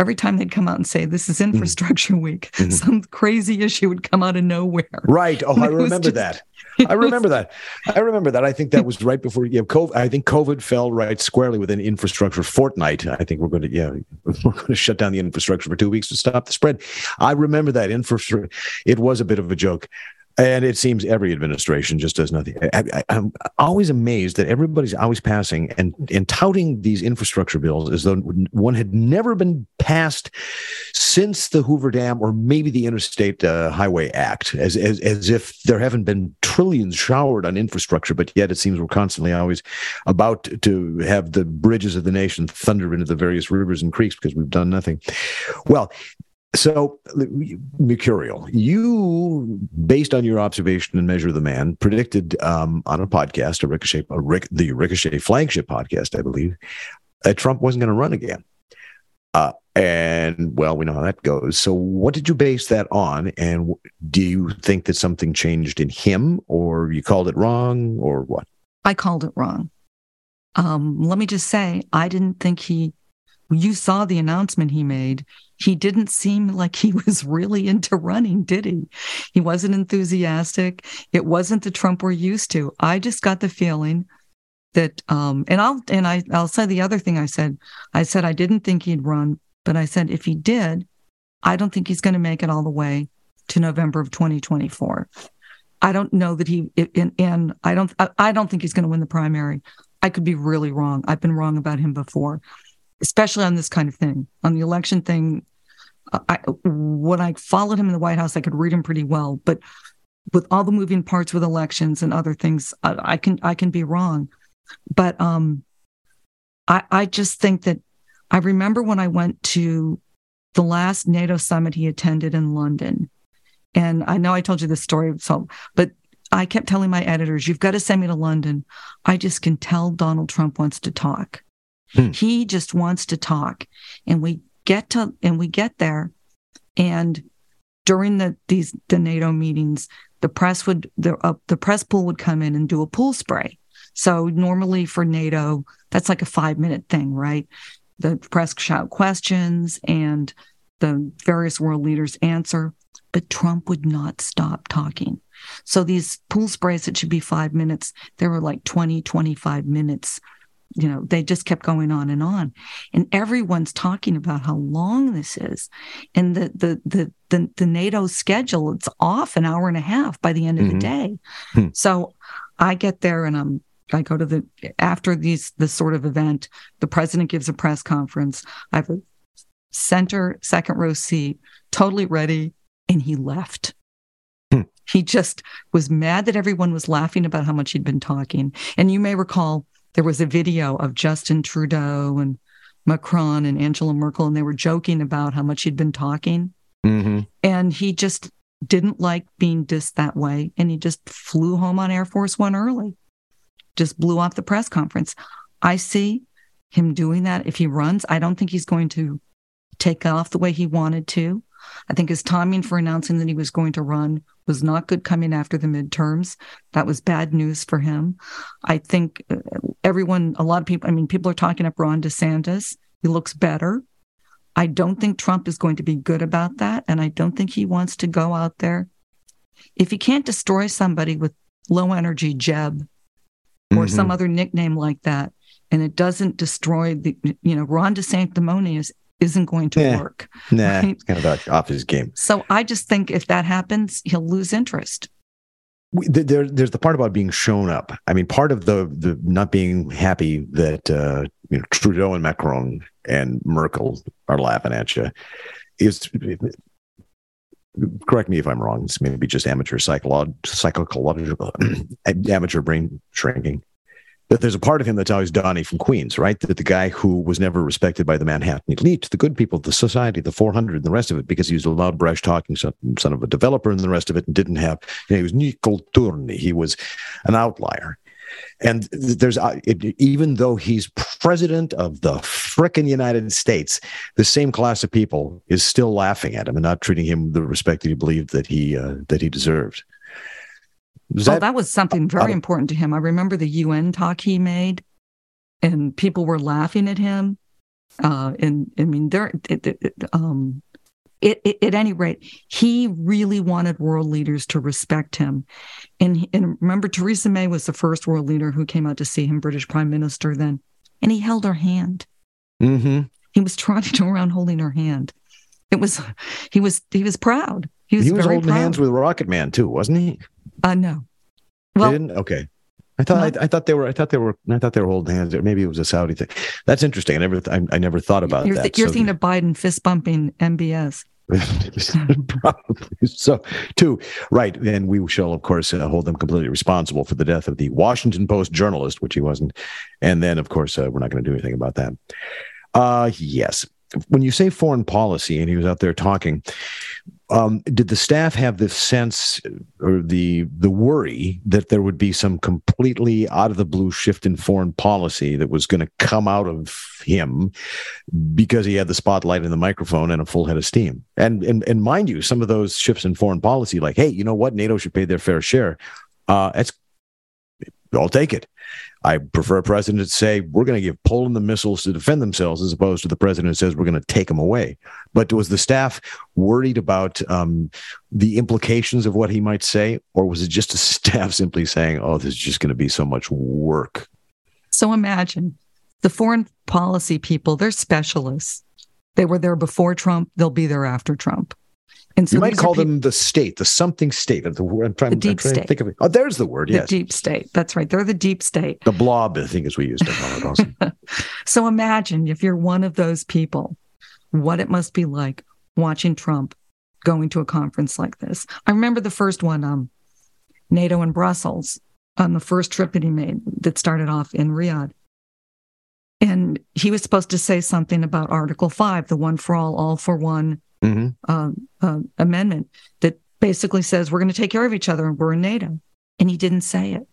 S2: Every time they'd come out and say, This is mm-hmm. infrastructure mm-hmm. week, mm-hmm. some crazy issue would come out of nowhere.
S1: Right. Oh, I remember just, that. I remember that. I remember that. I think that was right before you know, COVID. I think COVID fell right squarely within infrastructure fortnight. I think we're going to, yeah, we're going to shut down the infrastructure for two weeks to stop the spread. I remember that infrastructure. It was a bit of a joke And it seems every administration just does nothing. I, am always amazed that everybody's always passing and, and touting these infrastructure bills as though one had never been passed since the Hoover Dam or maybe the Interstate uh, Highway Act, as, as, as if there haven't been trillions showered on infrastructure, but yet it seems we're constantly always about to have the bridges of the nation thunder into the various rivers and creeks because we've done nothing. Well, so, Mercurial, you, based on your observation and measure of the man, predicted um, on a podcast, a Ricochet, a Rick, the Ricochet flagship podcast, I believe, that Trump wasn't going to run again. Uh, and well, we know how that goes. So, what did you base that on? And do you think that something changed in him, or you called it wrong, or what?
S2: I called it wrong. Um, let me just say, I didn't think he you saw the announcement he made. He didn't seem like he was really into running, did he? He wasn't enthusiastic. It wasn't the Trump we're used to. I just got the feeling that um and I'll and I I'll say the other thing I said. I said I didn't think he'd run, but I said if he did, I don't think he's going to make it all the way to November of 2024. I don't know that he and, and I don't I, I don't think he's going to win the primary. I could be really wrong. I've been wrong about him before especially on this kind of thing, on the election thing. I, when I followed him in the White House, I could read him pretty well, but with all the moving parts with elections and other things, I, I can I can be wrong. But um, I I just think that I remember when I went to the last NATO summit he attended in London, and I know I told you this story, so but I kept telling my editors, "You've got to send me to London. I just can tell Donald Trump wants to talk." Hmm. He just wants to talk. And we get to and we get there and during the these the NATO meetings, the press would the uh, the press pool would come in and do a pool spray. So normally for NATO, that's like a five minute thing, right? The press shout questions and the various world leaders answer, but Trump would not stop talking. So these pool sprays that should be five minutes, there were like 20, 25 minutes you know they just kept going on and on and everyone's talking about how long this is and the the the the, the nato schedule it's off an hour and a half by the end of mm-hmm. the day hmm. so i get there and i'm i go to the after these this sort of event the president gives a press conference i have a center second row seat totally ready and he left hmm. he just was mad that everyone was laughing about how much he'd been talking and you may recall there was a video of Justin Trudeau and Macron and Angela Merkel, and they were joking about how much he'd been talking. Mm-hmm. And he just didn't like being dissed that way. And he just flew home on Air Force One early, just blew off the press conference. I see him doing that. If he runs, I don't think he's going to take off the way he wanted to. I think his timing for announcing that he was going to run was not good coming after the midterms. That was bad news for him. I think uh, everyone, a lot of people, I mean, people are talking up Ron DeSantis. He looks better. I don't think Trump is going to be good about that. And I don't think he wants to go out there. If he can't destroy somebody with low energy Jeb or mm-hmm. some other nickname like that, and it doesn't destroy the, you know, Ron DeSanctimonious isn't going to
S1: yeah.
S2: work.
S1: Nah, right? kind of off his game.
S2: So I just think if that happens, he'll lose interest.
S1: There, there's the part about being shown up. I mean, part of the the not being happy that uh, you know Trudeau and Macron and Merkel are laughing at you is. Correct me if I'm wrong. It's maybe just amateur psychological, psychological amateur brain shrinking that there's a part of him that's always Donnie from Queens, right? That the guy who was never respected by the Manhattan elite, the good people, the society, the 400, and the rest of it, because he was a loud, brash talking son, son of a developer and the rest of it, and didn't have, you know, he was Nicol Turni. He was an outlier. And there's, uh, it, even though he's president of the frickin' United States, the same class of people is still laughing at him and not treating him the respect that he believed that he uh, that he deserved.
S2: Oh, that, that was something very important to him. I remember the UN talk he made, and people were laughing at him. Uh, and I mean, there, it, it, um, it, it, at any rate, he really wanted world leaders to respect him. And, and remember, Theresa May was the first world leader who came out to see him, British Prime Minister then, and he held her hand.
S1: Mm-hmm.
S2: He was trotting around holding her hand. It was, he was, he was proud.
S1: He was, he was holding proud. hands with Rocket Man too, wasn't he?
S2: Uh, no.
S1: Well. Okay. I thought I, I, thought they were I thought they were I thought they were holding hands. Maybe it was a Saudi thing. That's interesting. I never I, I never thought about
S2: you're
S1: that.
S2: Th- you're so, thinking of Biden fist bumping MBS.
S1: Probably so. Two, right. And we shall, of course, uh, hold them completely responsible for the death of the Washington Post journalist, which he wasn't. And then, of course, uh, we're not going to do anything about that. Uh, yes. When you say foreign policy, and he was out there talking, um, did the staff have the sense or the the worry that there would be some completely out of the blue shift in foreign policy that was going to come out of him because he had the spotlight and the microphone and a full head of steam? And and and mind you, some of those shifts in foreign policy, like hey, you know what, NATO should pay their fair share. Uh, it's I'll take it. I prefer a president to say, we're going to give Poland the missiles to defend themselves, as opposed to the president says, we're going to take them away. But was the staff worried about um, the implications of what he might say? Or was it just a staff simply saying, oh, this is just going to be so much work?
S2: So imagine the foreign policy people, they're specialists. They were there before Trump, they'll be there after Trump.
S1: And so you might call them the state, the something state. The, I'm trying,
S2: the deep
S1: I'm trying
S2: state.
S1: to think of it. Oh, there's the word.
S2: The
S1: yes.
S2: deep state. That's right. They're the deep state.
S1: The blob, I think, as we used to call it also.
S2: so imagine if you're one of those people, what it must be like watching Trump going to a conference like this. I remember the first one, um, NATO in Brussels, on the first trip that he made that started off in Riyadh. And he was supposed to say something about Article 5, the one for all, all for one mm-hmm. uh, uh, amendment that basically says we're going to take care of each other and we're in NATO. And he didn't say it.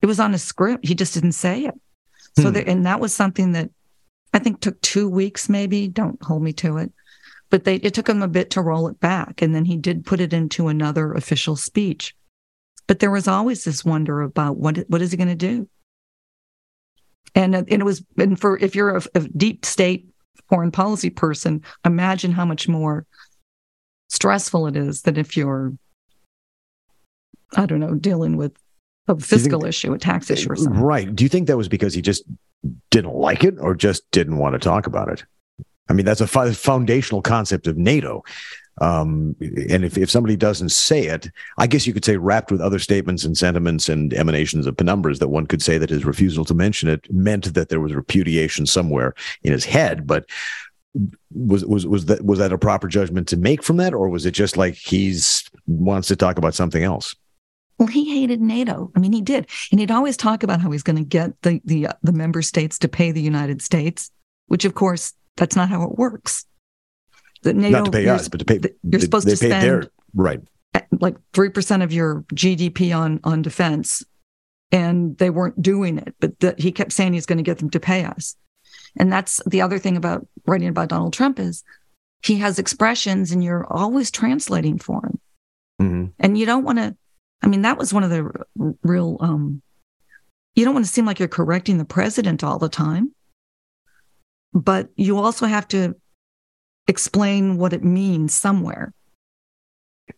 S2: It was on a script. He just didn't say it. So, hmm. and that was something that I think took two weeks, maybe. Don't hold me to it. But they, it took him a bit to roll it back. And then he did put it into another official speech. But there was always this wonder about what, what is he going to do? And, and it was, and for if you're a, a deep state foreign policy person, imagine how much more stressful it is than if you're, I don't know, dealing with a fiscal think, issue, a tax issue or something.
S1: Right. Do you think that was because he just didn't like it or just didn't want to talk about it? I mean, that's a foundational concept of NATO. Um, and if, if somebody doesn't say it, I guess you could say wrapped with other statements and sentiments and emanations of penumbras that one could say that his refusal to mention it meant that there was repudiation somewhere in his head. But was was was that was that a proper judgment to make from that, or was it just like he's wants to talk about something else?
S2: Well, he hated NATO. I mean, he did, and he'd always talk about how he's going to get the the uh, the member states to pay the United States, which of course that's not how it works
S1: that NATO, not to pay us, but to pay.
S2: You're supposed to spend their,
S1: right,
S2: like three percent of your GDP on on defense, and they weren't doing it. But the, he kept saying he's going to get them to pay us, and that's the other thing about writing about Donald Trump is he has expressions, and you're always translating for him, mm-hmm. and you don't want to. I mean, that was one of the real. um You don't want to seem like you're correcting the president all the time, but you also have to explain what it means somewhere.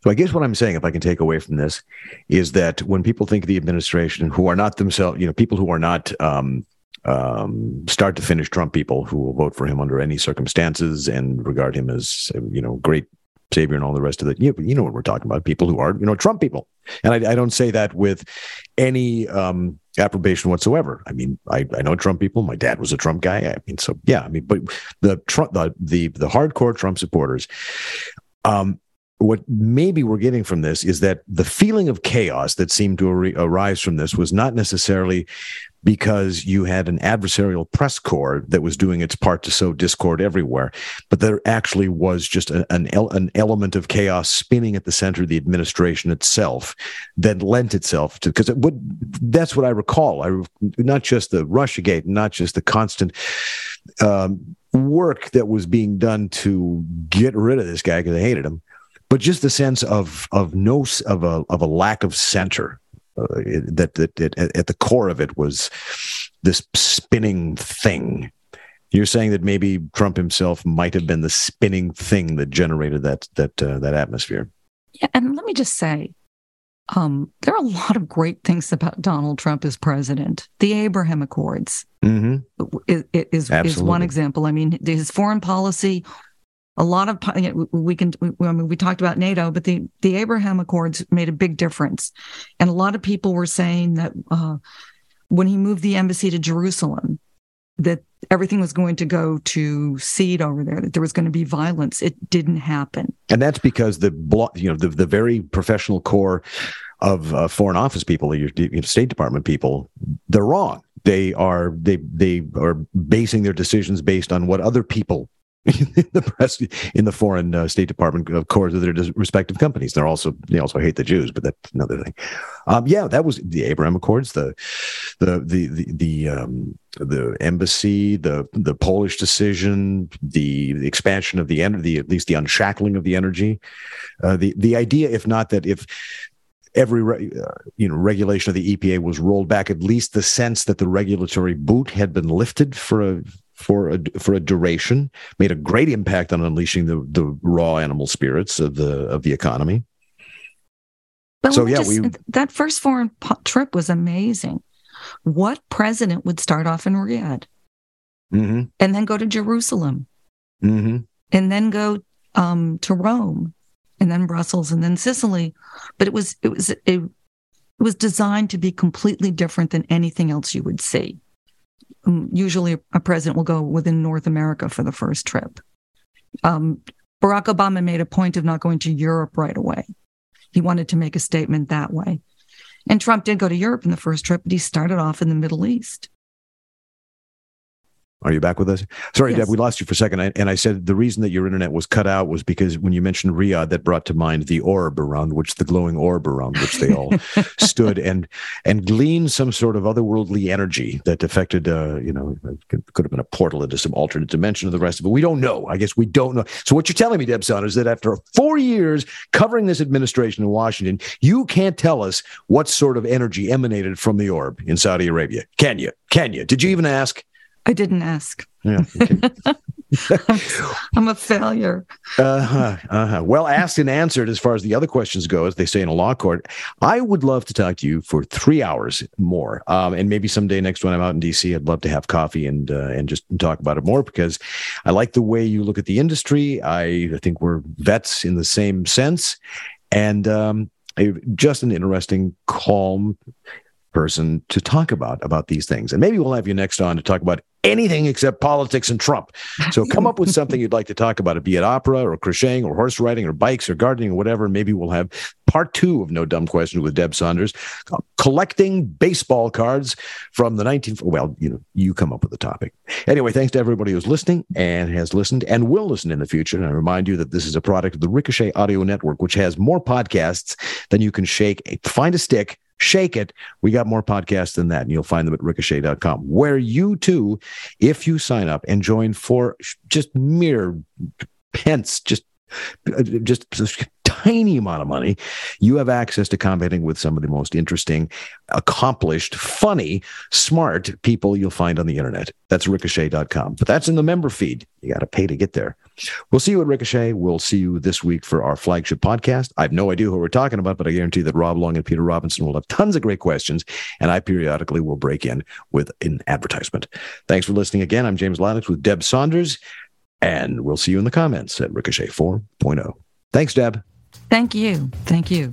S1: So I guess what I'm saying, if I can take away from this, is that when people think of the administration who are not themselves, you know, people who are not um, um, start to finish Trump people who will vote for him under any circumstances and regard him as, you know, great savior and all the rest of it. You, you know what we're talking about? People who are, you know, Trump people. And I, I don't say that with any um, approbation whatsoever. I mean, I, I know Trump people. My dad was a Trump guy. I mean, so yeah. I mean, but the Trump, the the, the hardcore Trump supporters, um, what maybe we're getting from this is that the feeling of chaos that seemed to arise from this was not necessarily because you had an adversarial press corps that was doing its part to sow discord everywhere, but there actually was just an, an element of chaos spinning at the center of the administration itself that lent itself to because it would that's what I recall. I not just the Russiagate, not just the constant um, work that was being done to get rid of this guy because I hated him but just the sense of of no of a of a lack of center uh, that, that, that at the core of it was this spinning thing. You're saying that maybe Trump himself might have been the spinning thing that generated that that uh, that atmosphere.
S2: Yeah, and let me just say, um, there are a lot of great things about Donald Trump as president. The Abraham Accords mm-hmm. is, is, is one example. I mean, his foreign policy a lot of we can I mean, we talked about NATO, but the the Abraham Accords made a big difference, and a lot of people were saying that uh, when he moved the embassy to Jerusalem, that everything was going to go to seed over there, that there was going to be violence. It didn't happen,
S1: and that's because the you know the the very professional core of uh, foreign office people, your, your State Department people, they're wrong. They are they they are basing their decisions based on what other people the press in the foreign uh, State Department of course of their respective companies. They're also they also hate the Jews, but that's another thing. Um, yeah, that was the Abraham Accords, the the the the the, um, the embassy, the the Polish decision, the, the expansion of the energy, at least the unshackling of the energy. Uh, the the idea, if not that if every uh, you know regulation of the EPA was rolled back, at least the sense that the regulatory boot had been lifted for a for a for a duration, made a great impact on unleashing the the raw animal spirits of the of the economy.
S2: But so yeah, just, we that first foreign trip was amazing. What president would start off in Riyadh mm-hmm. and then go to Jerusalem mm-hmm. and then go um, to Rome and then Brussels and then Sicily? But it was it was it, it was designed to be completely different than anything else you would see. Um, usually a president will go within North America for the first trip. Um, Barack Obama made a point of not going to Europe right away. He wanted to make a statement that way. And Trump did go to Europe in the first trip, but he started off in the Middle East.
S1: Are you back with us? Sorry, yes. Deb, we lost you for a second. and I said the reason that your internet was cut out was because when you mentioned Riyadh, that brought to mind the orb around which the glowing orb around which they all stood and and gleaned some sort of otherworldly energy that affected, uh, you know, could, could have been a portal into some alternate dimension of the rest of it. We don't know. I guess we don't know. So what you're telling me, Deb Son, is that after four years covering this administration in Washington, you can't tell us what sort of energy emanated from the orb in Saudi Arabia. Can you? Can you? Did you even ask?
S2: I didn't ask. Yeah. Okay. I'm a failure.
S1: Uh-huh, uh-huh. Well, asked and answered as far as the other questions go, as they say in a law court. I would love to talk to you for three hours more, um, and maybe someday next when I'm out in DC, I'd love to have coffee and uh, and just talk about it more because I like the way you look at the industry. I, I think we're vets in the same sense, and um, just an interesting, calm person to talk about about these things. And maybe we'll have you next on to talk about anything except politics and Trump. So come up with something you'd like to talk about, it be it opera or crocheting or horse riding or bikes or gardening or whatever. Maybe we'll have part two of No Dumb Question with Deb Saunders, collecting baseball cards from the 19th. Well, you know, you come up with the topic. Anyway, thanks to everybody who's listening and has listened and will listen in the future. And I remind you that this is a product of the Ricochet Audio Network, which has more podcasts than you can shake. A, find a stick shake it. We got more podcasts than that, and you'll find them at ricochet.com, where you too, if you sign up and join for just mere pence, just just tiny amount of money, you have access to commenting with some of the most interesting, accomplished, funny, smart people you'll find on the internet. That's ricochet.com. But that's in the member feed. You got to pay to get there. We'll see you at Ricochet. We'll see you this week for our flagship podcast. I have no idea who we're talking about, but I guarantee that Rob Long and Peter Robinson will have tons of great questions, and I periodically will break in with an advertisement. Thanks for listening again. I'm James Lileks with Deb Saunders, and we'll see you in the comments at Ricochet 4.0. Thanks, Deb.
S2: Thank you. Thank you.